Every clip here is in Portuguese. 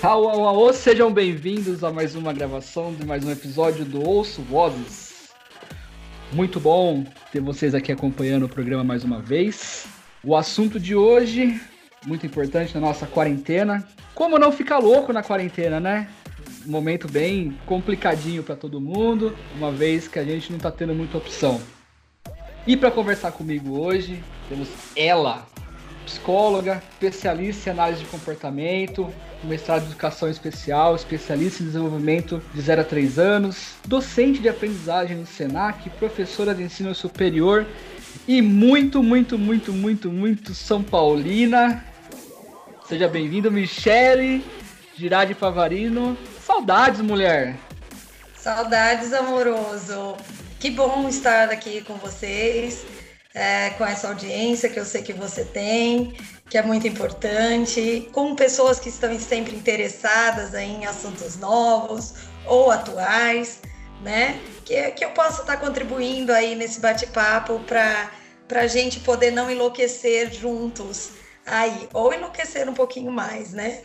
Alô, alô, alô, sejam bem-vindos a mais uma gravação de mais um episódio do Ouço Vozes. Muito bom ter vocês aqui acompanhando o programa mais uma vez. O assunto de hoje, muito importante na nossa quarentena. Como não ficar louco na quarentena, né? Momento bem complicadinho para todo mundo, uma vez que a gente não tá tendo muita opção. E para conversar comigo hoje, temos ela, psicóloga, especialista em análise de comportamento, mestrado em educação especial, especialista em desenvolvimento de 0 a 3 anos, docente de aprendizagem no SENAC, professora de ensino superior e muito, muito, muito, muito, muito São Paulina. Seja bem-vindo, Michele Girardi Pavarino. Saudades, mulher! Saudades, amoroso! Que bom estar aqui com vocês é, com essa audiência que eu sei que você tem, que é muito importante, com pessoas que estão sempre interessadas em assuntos novos ou atuais, né? Que, que eu possa estar contribuindo aí nesse bate-papo para a gente poder não enlouquecer juntos aí, ou enlouquecer um pouquinho mais, né?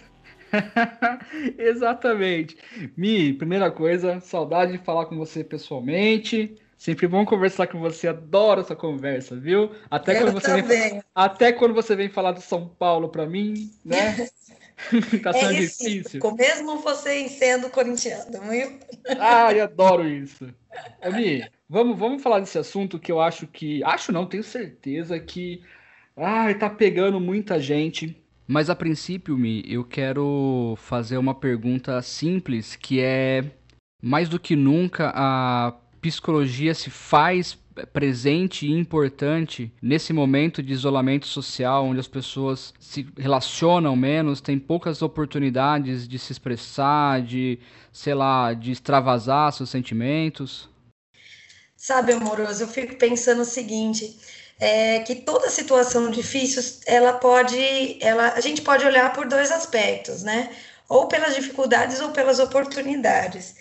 Exatamente. Mi, primeira coisa, saudade de falar com você pessoalmente. Sempre bom conversar com você, adoro essa conversa, viu? Até quando você vem, até quando você vem falar do São Paulo para mim, né? tá sendo é difícil. Mesmo você sendo corintiano, viu? Ai, adoro isso. Ami, vamos, vamos falar desse assunto que eu acho que. Acho não, tenho certeza que. Ai, tá pegando muita gente. Mas a princípio, Mi, eu quero fazer uma pergunta simples que é mais do que nunca a psicologia se faz presente e importante nesse momento de isolamento social, onde as pessoas se relacionam menos, têm poucas oportunidades de se expressar, de, sei lá, de extravasar seus sentimentos? Sabe, amoroso, eu fico pensando o seguinte, é que toda situação difícil, ela pode, ela, a gente pode olhar por dois aspectos, né? Ou pelas dificuldades ou pelas oportunidades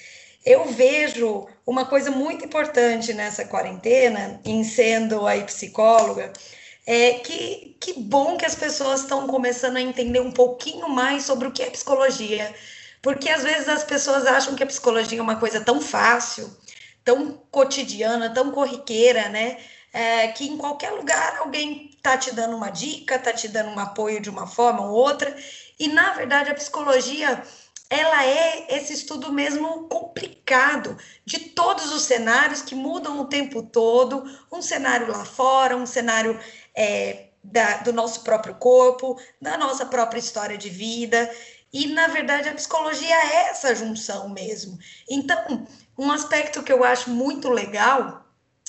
eu vejo uma coisa muito importante nessa quarentena, em sendo aí psicóloga, é que, que bom que as pessoas estão começando a entender um pouquinho mais sobre o que é psicologia. Porque às vezes as pessoas acham que a psicologia é uma coisa tão fácil, tão cotidiana, tão corriqueira, né? É, que em qualquer lugar alguém tá te dando uma dica, tá te dando um apoio de uma forma ou outra. E na verdade a psicologia ela é esse estudo mesmo complicado de todos os cenários que mudam o tempo todo, um cenário lá fora, um cenário é, da, do nosso próprio corpo, da nossa própria história de vida. E, na verdade, a psicologia é essa junção mesmo. Então, um aspecto que eu acho muito legal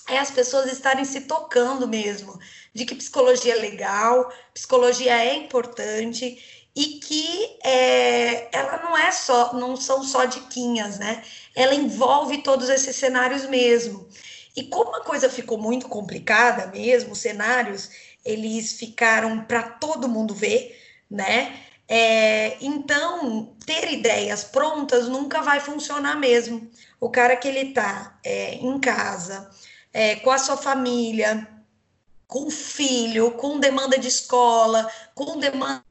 é as pessoas estarem se tocando mesmo, de que psicologia é legal, psicologia é importante e que é, ela não é só, não são só diquinhas, né? Ela envolve todos esses cenários mesmo. E como a coisa ficou muito complicada mesmo, os cenários eles ficaram para todo mundo ver, né? É, então, ter ideias prontas nunca vai funcionar mesmo. O cara que ele tá é, em casa, é, com a sua família, com filho, com demanda de escola, com demanda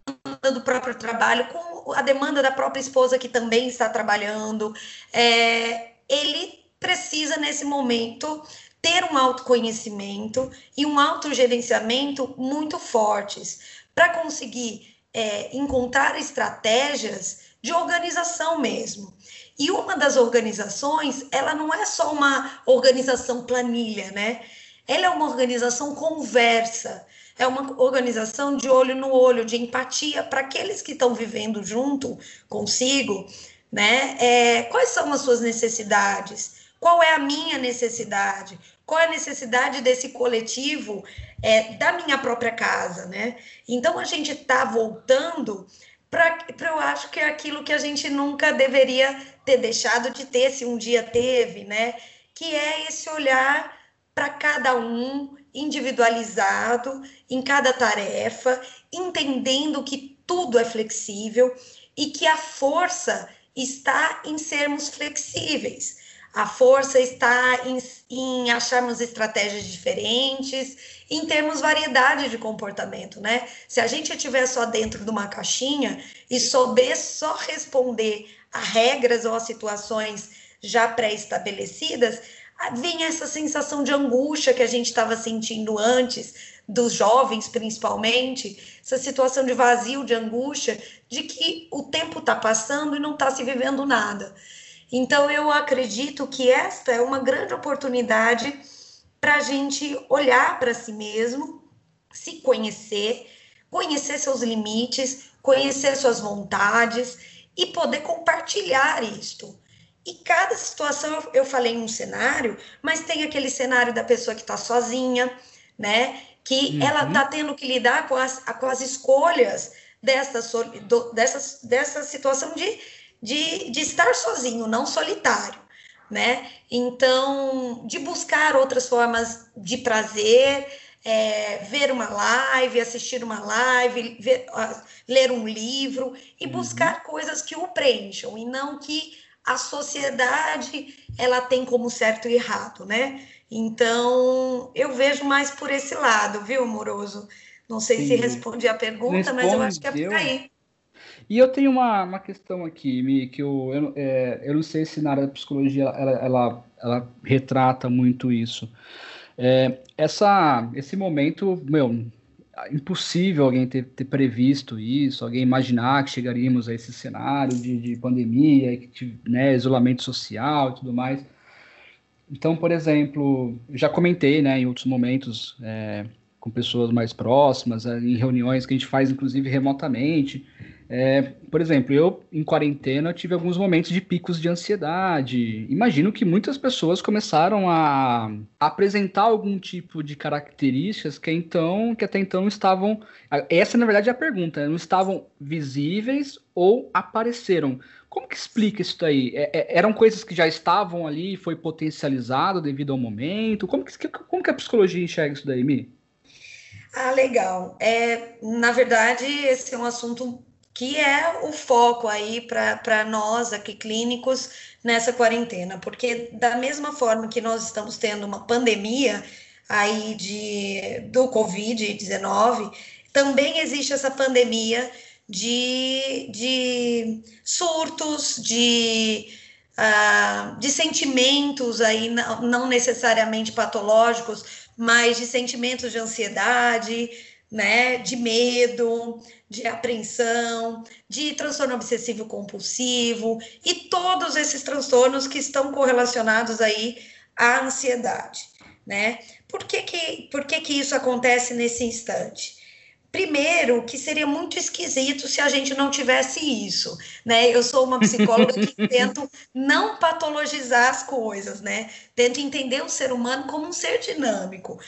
do próprio trabalho, com a demanda da própria esposa que também está trabalhando, é, ele precisa nesse momento ter um autoconhecimento e um autogerenciamento muito fortes para conseguir é, encontrar estratégias de organização mesmo. E uma das organizações, ela não é só uma organização planilha, né? Ela é uma organização conversa, é uma organização de olho no olho, de empatia para aqueles que estão vivendo junto consigo, né? É, quais são as suas necessidades? Qual é a minha necessidade? Qual é a necessidade desse coletivo é, da minha própria casa, né? Então a gente está voltando para eu acho que é aquilo que a gente nunca deveria ter deixado de ter, se um dia teve, né? Que é esse olhar para cada um, individualizado em cada tarefa, entendendo que tudo é flexível e que a força está em sermos flexíveis. A força está em, em acharmos estratégias diferentes, em termos variedade de comportamento, né? Se a gente estiver só dentro de uma caixinha e souber só responder a regras ou a situações já pré-estabelecidas, vem essa sensação de angústia que a gente estava sentindo antes, dos jovens principalmente, essa situação de vazio, de angústia, de que o tempo está passando e não está se vivendo nada. Então, eu acredito que esta é uma grande oportunidade para a gente olhar para si mesmo, se conhecer, conhecer seus limites, conhecer suas vontades e poder compartilhar isto. E cada situação, eu falei um cenário, mas tem aquele cenário da pessoa que está sozinha, né? Que uhum. ela está tendo que lidar com as, com as escolhas dessa, dessa, dessa situação de, de, de estar sozinho, não solitário, né? Então, de buscar outras formas de prazer, é, ver uma live, assistir uma live, ver, ler um livro e uhum. buscar coisas que o preencham e não que a sociedade ela tem como certo e errado, né? Então, eu vejo mais por esse lado, viu, Amoroso? Não sei Sim. se responde a pergunta, Respondeu. mas eu acho que é por aí. E eu tenho uma, uma questão aqui, Mi, que eu, eu, é, eu não sei se na área da psicologia ela, ela, ela retrata muito isso. É, essa, esse momento, meu, impossível alguém ter, ter, previsto isso, alguém imaginar que chegaríamos a esse cenário de, de pandemia, que, né, isolamento social e tudo mais. Então, por exemplo, já comentei né, em outros momentos é, com pessoas mais próximas, é, em reuniões que a gente faz, inclusive, remotamente, é, por exemplo, eu em quarentena tive alguns momentos de picos de ansiedade. Imagino que muitas pessoas começaram a, apresentar algum tipo de características que então que até então estavam. Essa na verdade é a pergunta, né? não estavam visíveis ou apareceram. Como que explica isso daí? É, é, eram coisas que já estavam ali, foi potencializado devido ao momento? Como que, como que a psicologia enxerga isso daí, Mi? Ah, legal. É, na verdade, esse é um assunto que é o foco aí para nós aqui clínicos nessa quarentena, porque da mesma forma que nós estamos tendo uma pandemia aí de, do Covid-19, também existe essa pandemia de, de surtos, de, uh, de sentimentos aí, não, não necessariamente patológicos, mas de sentimentos de ansiedade, né, de medo, de apreensão, de transtorno obsessivo compulsivo e todos esses transtornos que estão correlacionados aí à ansiedade, né? Por que que, por que, que isso acontece nesse instante? Primeiro, que seria muito esquisito se a gente não tivesse isso, né? Eu sou uma psicóloga que tento não patologizar as coisas, né? Tento entender o ser humano como um ser dinâmico.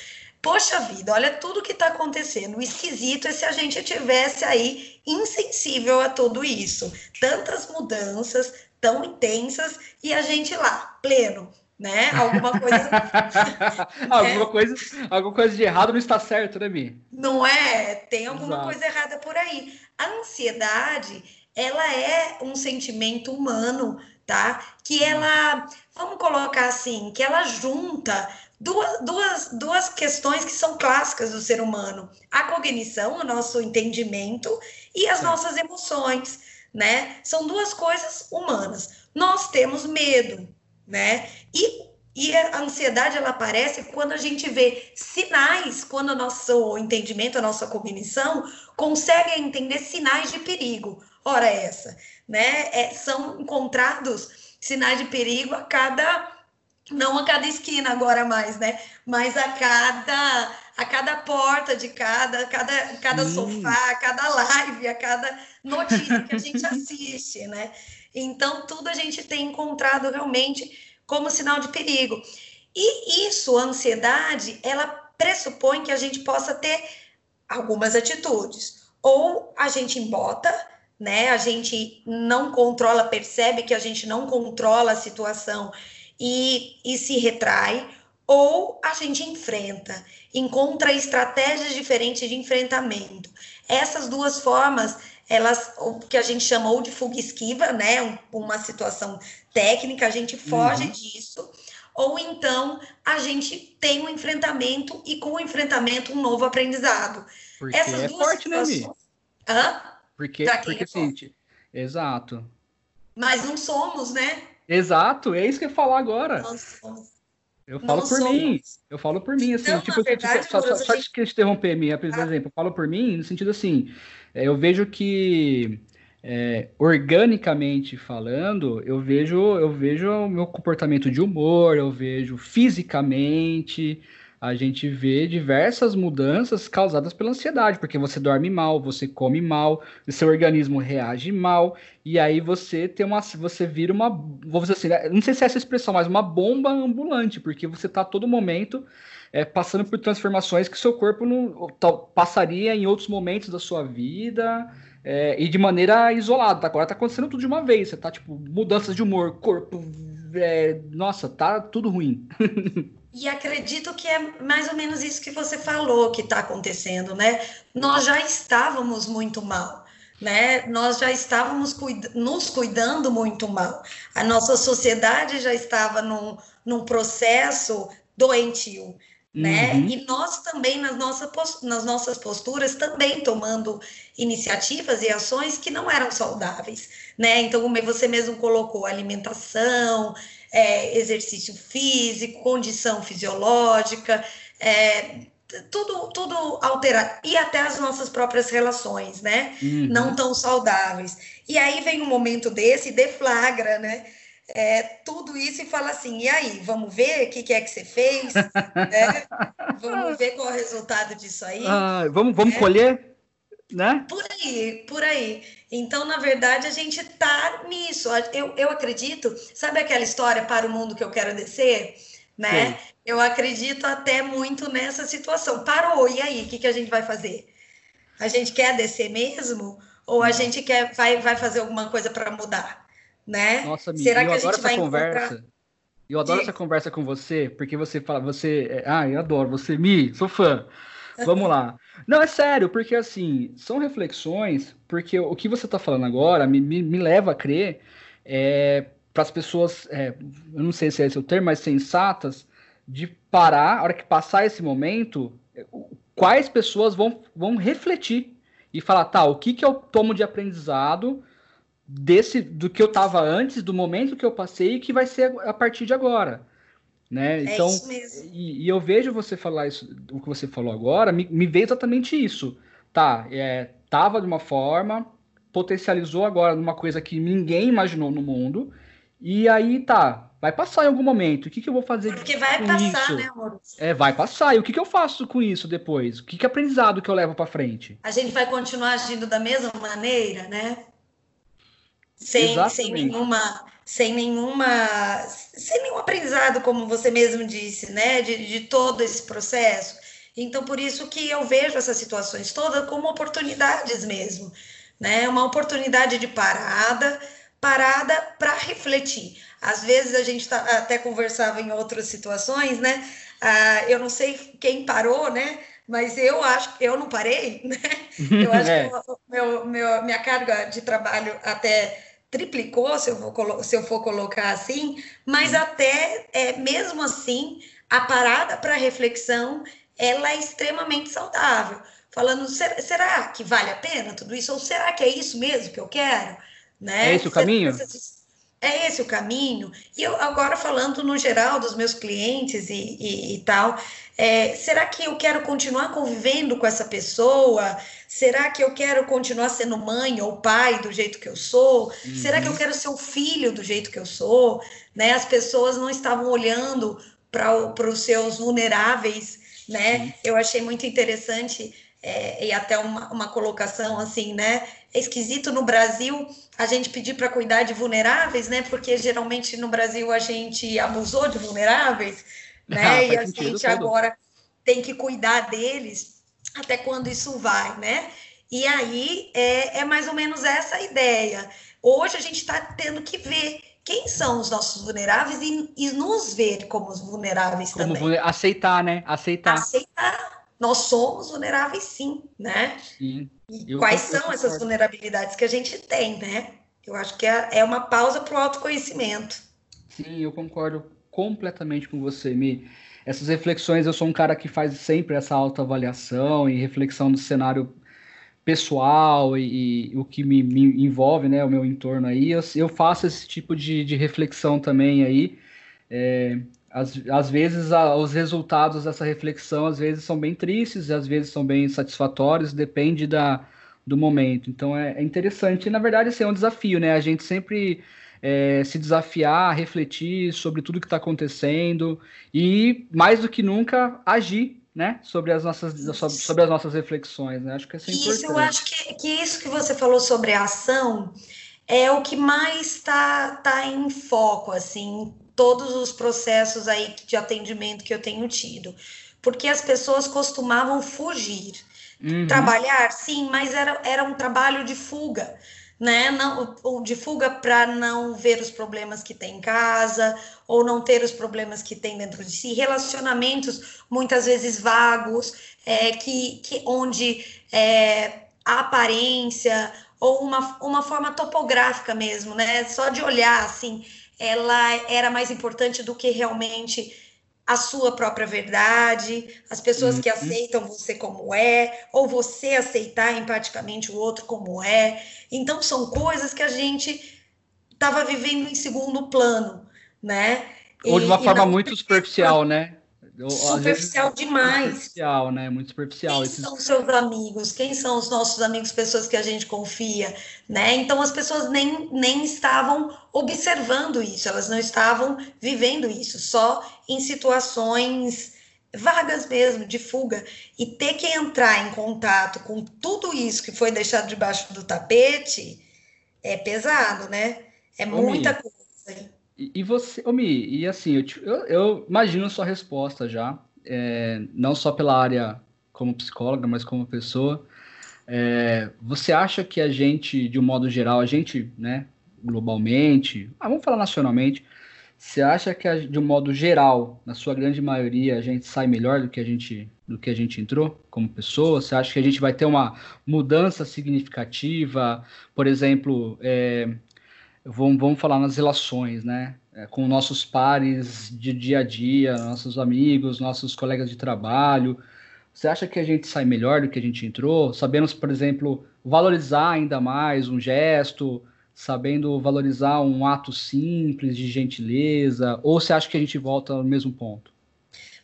Poxa vida, olha tudo que está acontecendo. O esquisito é se a gente tivesse aí insensível a tudo isso. Tantas mudanças tão intensas e a gente lá, pleno, né? Alguma coisa. alguma, é. coisa alguma coisa de errado não está certo, né, Mi? Não é? Tem alguma Exato. coisa errada por aí. A ansiedade, ela é um sentimento humano, tá? Que ela, vamos colocar assim, que ela junta duas, duas, duas questões que são clássicas do ser humano: a cognição, o nosso entendimento, e as Sim. nossas emoções, né? São duas coisas humanas. Nós temos medo, né? E, e a ansiedade ela aparece quando a gente vê sinais, quando o nosso entendimento, a nossa cognição consegue entender sinais de perigo. Ora essa, né? É, são encontrados sinais de perigo a cada não a cada esquina agora mais, né? Mas a cada a cada porta de cada cada cada sofá, a cada live, a cada notícia que a gente assiste, né? Então tudo a gente tem encontrado realmente como sinal de perigo. E isso, a ansiedade, ela pressupõe que a gente possa ter algumas atitudes. Ou a gente embota, né? A gente não controla, percebe que a gente não controla a situação e, e se retrai, ou a gente enfrenta, encontra estratégias diferentes de enfrentamento. Essas duas formas, elas, o que a gente chama ou de fuga esquiva, né, uma situação técnica, a gente foge uhum. disso, ou então a gente tem um enfrentamento e com o enfrentamento um novo aprendizado. Porque Essas é duas forte, né, situações... né, Mi? Hã? Porque, porque é exato. Mas não somos, né? Exato, é isso que eu ia falar agora. Somos. Eu falo por mim. Eu falo por mim, assim, não, tipo, verdade, só, só, só gente... te interromper, minha, por ah. exemplo, eu falo por mim no sentido assim, é, eu vejo que é, organicamente falando, eu vejo, eu vejo o meu comportamento de humor, eu vejo fisicamente, a gente vê diversas mudanças causadas pela ansiedade, porque você dorme mal, você come mal, seu organismo reage mal, e aí você tem uma. Você vira uma. Vou dizer assim, né, não sei se é essa expressão, mas uma bomba ambulante, porque você está a todo momento é, passando por transformações que seu corpo não passaria em outros momentos da sua vida. É, e de maneira isolada. Agora tá acontecendo tudo de uma vez. Você tá, tipo, mudanças de humor, corpo. É, nossa, tá tudo ruim. E acredito que é mais ou menos isso que você falou que está acontecendo, né? Nós já estávamos muito mal, né? Nós já estávamos cuida nos cuidando muito mal. A nossa sociedade já estava num, num processo doentio, né? Uhum. E nós também, nas, nossa, nas nossas posturas, também tomando iniciativas e ações que não eram saudáveis, né? Então, como você mesmo colocou, alimentação, é, exercício físico, condição fisiológica, é, tudo, tudo alterado. E até as nossas próprias relações, né? Uhum. Não tão saudáveis. E aí vem um momento desse, deflagra, né? É, tudo isso e fala assim: e aí, vamos ver o que, que é que você fez? né? Vamos ver qual é o resultado disso aí. Ah, vamos vamos é. colher? né? Por aí, por aí. Então, na verdade, a gente tá nisso. Eu, eu acredito, sabe aquela história para o mundo que eu quero descer? Né? Sim. Eu acredito até muito nessa situação. Parou, e aí? O que, que a gente vai fazer? A gente quer descer mesmo? Ou a gente quer vai, vai fazer alguma coisa para mudar? Né? Nossa, amiga, Será que a gente vai conversa. Encontrar... Eu adoro essa conversa com você, porque você fala, você. Ah, eu adoro, você me, sou fã. Vamos lá. Não, é sério, porque assim, são reflexões, porque o que você está falando agora me, me, me, leva a crer é, para as pessoas, é, eu não sei se é esse o termo, mas sensatas, de parar, a hora que passar esse momento, quais pessoas vão, vão refletir e falar, tá, o que, que eu tomo de aprendizado desse do que eu estava antes, do momento que eu passei e que vai ser a partir de agora. Né? É então, isso mesmo. E, e, eu vejo você falar isso, o que você falou agora, me, me veio exatamente isso. Tá, é, tava de uma forma, potencializou agora numa coisa que ninguém imaginou no mundo, e aí tá, vai passar em algum momento. O que, que eu vou fazer Porque vai com passar, isso? né, amor? É, vai passar. E o que, que eu faço com isso depois? O que, que aprendizado que eu levo para frente? A gente vai continuar agindo da mesma maneira, né? Sem, sem nenhuma sem nenhuma sem nenhum aprendizado, como você mesmo disse, né, de, de todo esse processo. Então, por isso que eu vejo essas situações todas como oportunidades mesmo, né? Uma oportunidade de parada, parada para refletir. Às vezes a gente tá, até conversava em outras situações, né? Ah, eu não sei quem parou, né? Mas eu acho que eu não parei, né? Eu acho é. que meu, meu, minha carga de trabalho até triplicou, se eu, vou, se eu for colocar assim, mas uhum. até é, mesmo assim, a parada para reflexão ela é extremamente saudável. Falando, será, será, que vale a pena tudo isso? Ou será que é isso mesmo que eu quero? Né? É esse o caminho? É esse o caminho? E eu agora falando no geral dos meus clientes e, e, e tal, é, será que eu quero continuar convivendo com essa pessoa? Será que eu quero continuar sendo mãe ou pai do jeito que eu sou? Uhum. Será que eu uhum. quero ser o filho do jeito que eu sou? Né? As pessoas não estavam olhando para os seus vulneráveis, né? Uhum. Eu achei muito interessante é, e até uma, uma colocação assim, né? Esquisito no Brasil a gente pedir para cuidar de vulneráveis, né? Porque geralmente no Brasil a gente abusou de vulneráveis, né? Ah, e a gente agora tem que cuidar deles até quando isso vai, né? E aí é, é mais ou menos essa a ideia. Hoje a gente está tendo que ver quem são os nossos vulneráveis e, e nos ver como os vulneráveis como também. Aceitar, né? Aceitar. Aceitar. Nós somos vulneráveis, sim, né? Sim. E Eu quais são essas vulnerabilidades que a gente tem, né? Eu acho que é, é uma pausa para o autoconhecimento. Sim, eu concordo completamente com você, Mi. Essas reflexões, eu sou um cara que faz sempre essa autoavaliação e reflexão do cenário pessoal e, e o que me, me, envolve, né, o meu entorno aí, eu, eu faço esse tipo de, de reflexão também aí. É, às, às vezes a, os resultados dessa reflexão às vezes são bem tristes, às vezes são bem satisfatórios, depende da, do momento. Então é, é interessante. E, na verdade, assim, é um desafio, né? A gente sempre é, se desafiar, refletir sobre tudo que está acontecendo e, mais do que nunca, agir né, sobre as nossas sobre, as nossas reflexões, né? Acho que isso é importante. Isso, eu acho que, que isso que você falou sobre a ação é o que mais está tá em foco, assim, todos os processos aí de atendimento que eu tenho tido, porque as pessoas costumavam fugir, uhum. trabalhar, sim, mas era, era um trabalho de fuga né? Não, de fuga para não ver os problemas que tem em casa ou não ter os problemas que tem dentro de si, relacionamentos muitas vezes vagos, é, que, que onde é, a aparência ou uma, uma forma topográfica mesmo, né? Só de olhar assim, ela era mais importante do que realmente a sua própria verdade, as pessoas uhum. que aceitam você como é, ou você aceitar empaticamente o outro como é. Então, são coisas que a gente estava vivendo em segundo plano, né? Ou de uma e, forma e muito superficial, né? Superficial demais. Superficial, né? Muito superficial. Quem Esses... são seus amigos? Quem são os nossos amigos, pessoas que a gente confia, né? Então as pessoas nem, nem estavam observando isso, elas não estavam vivendo isso, só em situações vagas mesmo, de fuga, e ter que entrar em contato com tudo isso que foi deixado debaixo do tapete é pesado, né? É muita coisa. E, você, Omi, e assim, eu, eu, eu, imagino sua resposta já, é, não só pela área como psicóloga, mas como pessoa. É, você acha que a gente, de um modo geral, a gente, né, globalmente, ah, vamos falar nacionalmente, você acha que, a, de um modo geral, na sua grande maioria, a gente sai melhor do que a gente, do que a gente entrou como pessoa? Você acha que a gente vai ter uma mudança significativa? Por exemplo, é, vamos, vamos falar nas relações, né? É, com nossos pares de dia a dia, nossos amigos, nossos colegas de trabalho. Você acha que a gente sai melhor do que a gente entrou? Sabemos, por exemplo, valorizar ainda mais um gesto, sabendo valorizar um ato simples de gentileza? Ou você acha que a gente volta no mesmo ponto?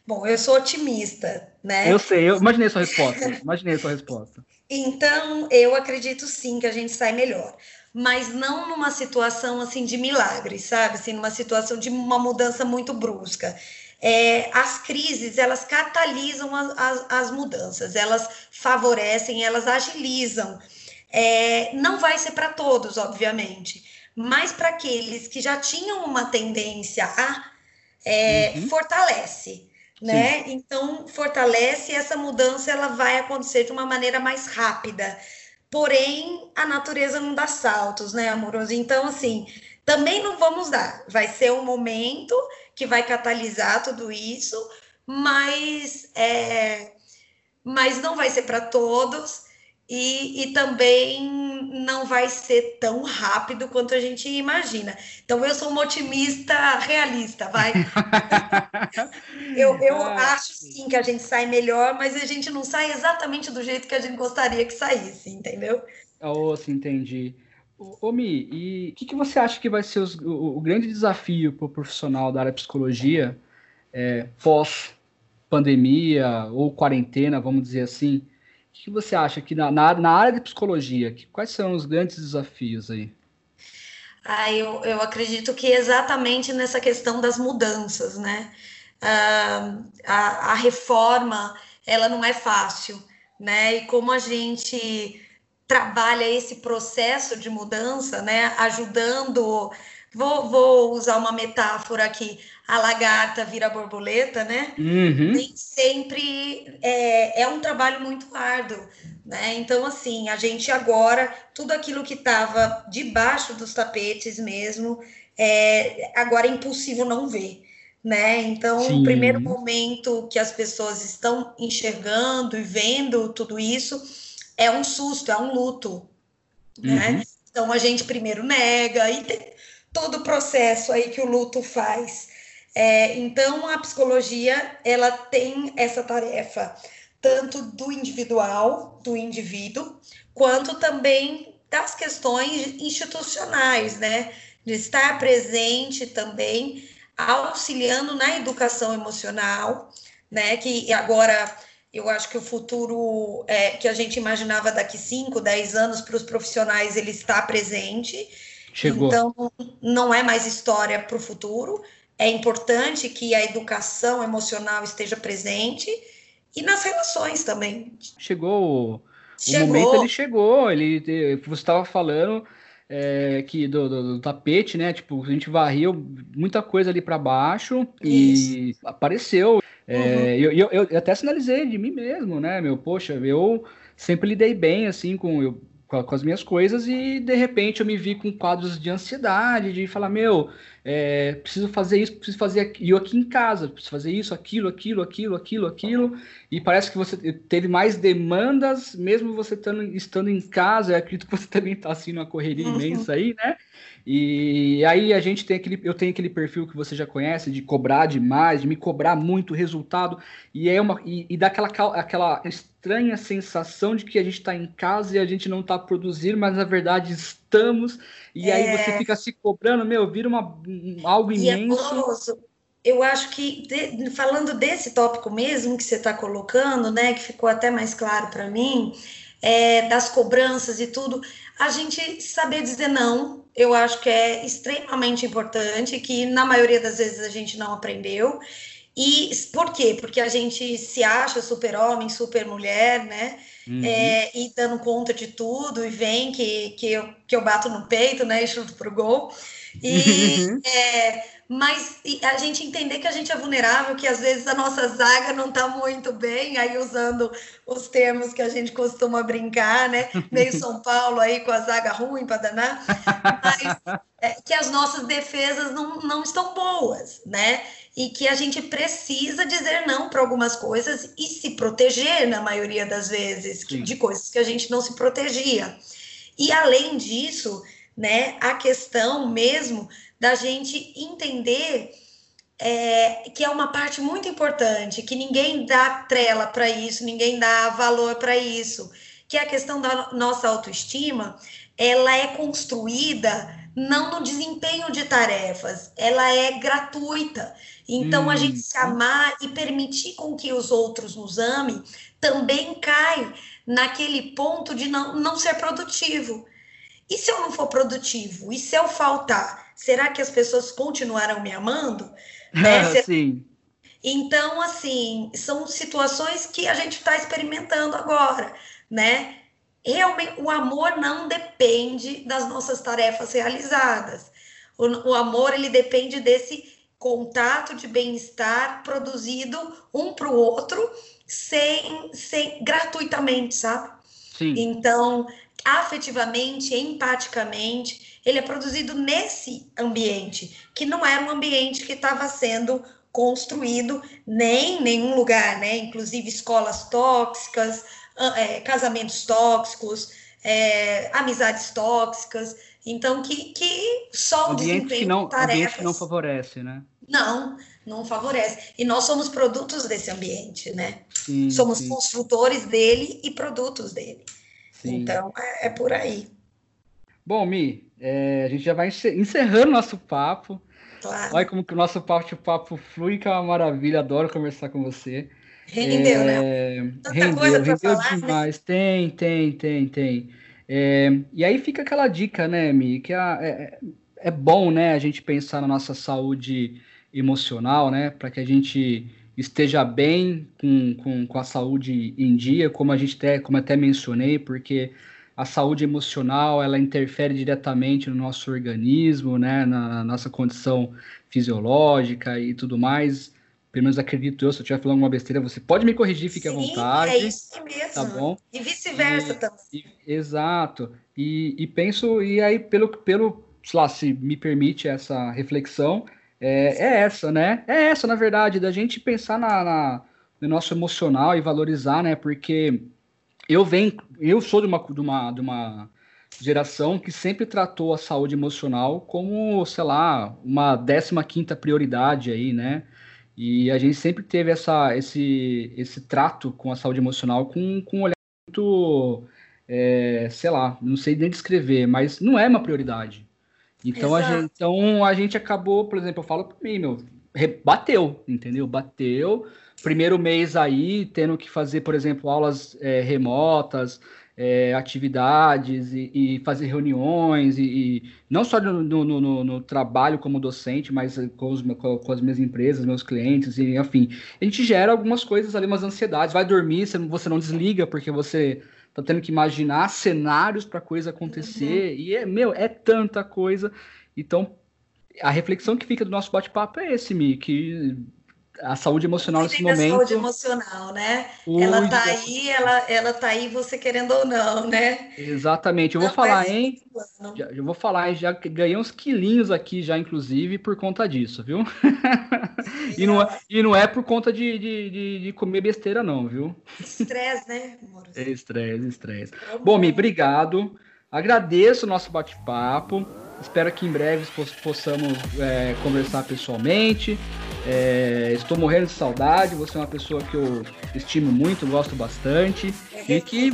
Bom, eu sou otimista, né? Eu sei, eu imaginei sua resposta. imaginei sua resposta. Então, eu acredito sim que a gente sai melhor mas não numa situação assim de milagre, sabe? Assim, numa situação de uma mudança muito brusca. É, as crises elas catalisam as, as, as, mudanças, elas favorecem, elas agilizam. É, não vai ser para todos, obviamente, mas para aqueles que já tinham uma tendência a é, uhum. fortalece. Né? Então fortalece essa mudança, ela vai acontecer de uma maneira mais rápida porém a natureza não dá saltos, né, amoroso? Então, assim, também não vamos dar. Vai ser um momento que vai catalisar tudo isso, mas, é, mas não vai ser para todos. E, e, também não vai ser tão rápido quanto a gente imagina. Então, eu sou uma otimista realista, vai. eu eu ah, acho sim que a gente sai melhor, mas a gente não sai exatamente do jeito que a gente gostaria que saísse, entendeu? Oh, sim, entendi. Ô, Mi, e o que, que, você acha que vai ser os, o, o, grande desafio para o profissional da área de psicologia é, pós-pandemia ou quarentena, vamos dizer assim? O que você acha que na, na, na área de psicologia, que, quais são os grandes desafios aí? Ah, eu, eu acredito que exatamente nessa questão das mudanças, né? Ah, a, a reforma, ela não é fácil, né? E como a gente trabalha esse processo de mudança, né? Ajudando Vou, vou, usar uma metáfora aqui, a lagarta vira borboleta, né? Uhum. Nem sempre é, é, um trabalho muito árduo, né? Então, assim, a gente agora, tudo aquilo que estava debaixo dos tapetes mesmo, é, agora é impossível não ver, né? Então, Sim. o primeiro momento que as pessoas estão enxergando e vendo tudo isso é um susto, é um luto, né? uhum. né? Então, a gente primeiro nega e tem todo o processo aí que o luto faz. É, então, a psicologia ela tem essa tarefa tanto do individual, do indivíduo, quanto também das questões institucionais, né? De estar presente também, auxiliando na educação emocional, né? Que agora eu acho que o futuro é, que a gente imaginava daqui 5, 10 anos para os profissionais, ele está presente. Chegou. Então, não é mais história para o futuro. É importante que a educação emocional esteja presente e nas relações também. Chegou. chegou. O momento ele chegou. Ele, você estava falando é, que do, do, do, tapete, né? Tipo, a gente varreu muita coisa ali para baixo Isso. e apareceu. É, uhum. eu, eu, eu, até sinalizei de mim mesmo, né, meu? Poxa, eu sempre lidei bem, assim, com, eu, com, com, as minhas coisas e, de repente, eu me vi com quadros de ansiedade, de falar, meu, é, preciso fazer isso, preciso fazer aquilo, e eu aqui em casa, preciso fazer isso, aquilo, aquilo, aquilo, aquilo, aquilo, e parece que você teve mais demandas, mesmo você estando, estando em casa, eu acredito que você também está, assim, numa correria uhum. imensa aí, né? E aí a gente tem aquele, eu tenho aquele perfil que você já conhece de cobrar demais, de me cobrar muito resultado e é uma e, e dá aquela, aquela estranha sensação de que a gente está em casa e a gente não está produzindo, mas na verdade estamos. E é... aí você fica se cobrando, meu, vira uma algo é imenso. É eu acho que de, falando desse tópico mesmo que você está colocando, né, que ficou até mais claro para mim, é, das cobranças e tudo, a gente saber dizer não, eu acho que é extremamente importante, que na maioria das vezes a gente não aprendeu. E por quê? Porque a gente se acha super-homem, super-mulher, né? Uhum. É, e dando conta de tudo, e vem que, que, eu, que eu bato no peito, né? E chuto pro gol. E, uhum. é, mas a gente entender que a gente é vulnerável, que às vezes a nossa zaga não está muito bem, aí usando os termos que a gente costuma brincar, né? Meio São Paulo aí com a zaga ruim para danar, mas é, que as nossas defesas não, não estão boas, né? E que a gente precisa dizer não para algumas coisas e se proteger, na maioria das vezes, Sim. de coisas que a gente não se protegia. E além disso, né, a questão mesmo da gente entender é, que é uma parte muito importante, que ninguém dá trela para isso, ninguém dá valor para isso, que é a questão da nossa autoestima, ela é construída não no desempenho de tarefas, ela é gratuita. Então, hum. a gente se amar e permitir com que os outros nos amem também cai naquele ponto de não, não ser produtivo. E se eu não for produtivo? E se eu faltar? será que as pessoas continuarão me amando? Né? Sim. Então, assim, são situações que a gente está experimentando agora, né? Realmente, o amor não depende das nossas tarefas realizadas. O, o amor, ele depende desse contato de bem-estar produzido um para o outro, sem, sem gratuitamente, sabe? Sim. Então, afetivamente, empaticamente, ele é produzido nesse ambiente, que não era um ambiente que estava sendo construído nem em nenhum lugar, né? Inclusive escolas tóxicas, é, casamentos tóxicos, é, amizades tóxicas. Então, que, que só o ambiente desempenho que não, tarefas... Ambiente que não favorece, né? Não, não favorece. E nós somos produtos desse ambiente, né? Sim, somos sim. construtores dele e produtos dele. Sim. Então, é, é por aí. Bom, Mi, é, a gente já vai encerrando nosso papo. Claro. Olha como que o nosso papo, papo flui, que é uma maravilha. Adoro conversar com você. Rendeu, é, né? Tanta rendeu, coisa rendeu falar, né? demais. Né? Tem, tem, tem, tem. É, e aí fica aquela dica, né, Mi, que é, é, é bom, né, a gente pensar na nossa saúde emocional, né, para que a gente esteja bem com, com, com a saúde em dia, como a gente até, como até mencionei, porque a saúde emocional ela interfere diretamente no nosso organismo, né, na nossa condição fisiológica e tudo mais. Pelo menos acredito eu, se eu estiver falando alguma besteira, você pode me corrigir, fique Sim, à vontade. É isso mesmo. Tá bom? E vice-versa também. exato. E, e, penso, e aí, pelo, pelo, sei lá, se me permite essa reflexão, é, é essa, né? É essa, na verdade, da gente pensar na, na, no nosso emocional e valorizar, né? Porque eu venho, eu sou de uma, de uma, de uma, geração que sempre tratou a saúde emocional como, sei lá, uma 15 quinta prioridade aí, né? E a gente sempre teve essa, esse, esse trato com a saúde emocional com, com um olhar muito, é, sei lá, não sei nem descrever, mas não é uma prioridade. Então a, gente, então a gente acabou, por exemplo, eu falo para mim, meu, bateu, entendeu? Bateu. Primeiro mês aí, tendo que fazer, por exemplo, aulas é, remotas, é, atividades e, e, fazer reuniões, e, e não só no, no, no, no, trabalho como docente, mas com, os, com, as minhas empresas, meus clientes, e enfim. A gente gera algumas coisas ali, umas ansiedades. Vai dormir, você não desliga, porque você tá tendo que imaginar cenários para coisa acontecer, uhum. e é, meu, é tanta coisa. Então, a reflexão que fica do nosso bate-papo é esse, Mi, que a saúde emocional nesse momento. A saúde emocional, né? Ela tá aí, ela, ela tá aí, você querendo ou não, né? Exatamente. Eu vou não falar, hein? Já, eu vou falar? Já ganhei uns quilinhos aqui, já, inclusive, por conta disso, viu? e, não, é, e não é por conta de, de, de, de comer besteira, não, viu? Estresse, né, amor? É estresse, estresse. Tá bom, Mi, obrigado. Agradeço o nosso bate-papo. Espero que em breve possamos é, conversar pessoalmente. É, estou morrendo de saudade. Você é uma pessoa que eu estimo muito, gosto bastante. E que,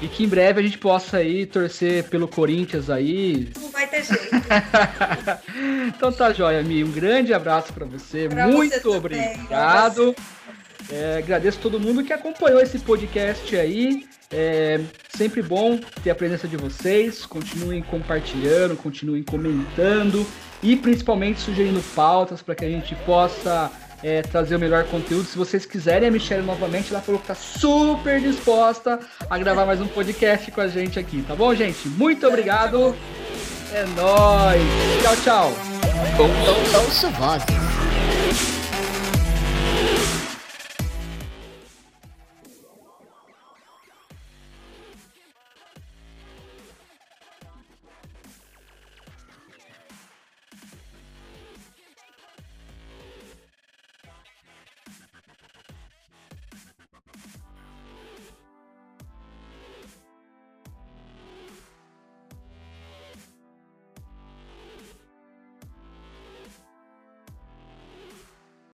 e que em breve a gente possa aí torcer pelo Corinthians aí. Não vai ter jeito. então tá joia, Mi. Um grande abraço para você. Pra muito você obrigado. É, agradeço todo mundo que acompanhou esse podcast aí. É sempre bom ter a presença de vocês. Continuem compartilhando, continuem comentando e principalmente sugerindo pautas para que a gente possa é, trazer o melhor conteúdo. Se vocês quiserem a Michelle novamente, ela falou que está super disposta a gravar mais um podcast com a gente aqui, tá bom, gente? Muito obrigado. É nóis. Tchau, tchau. Ouço Vozes.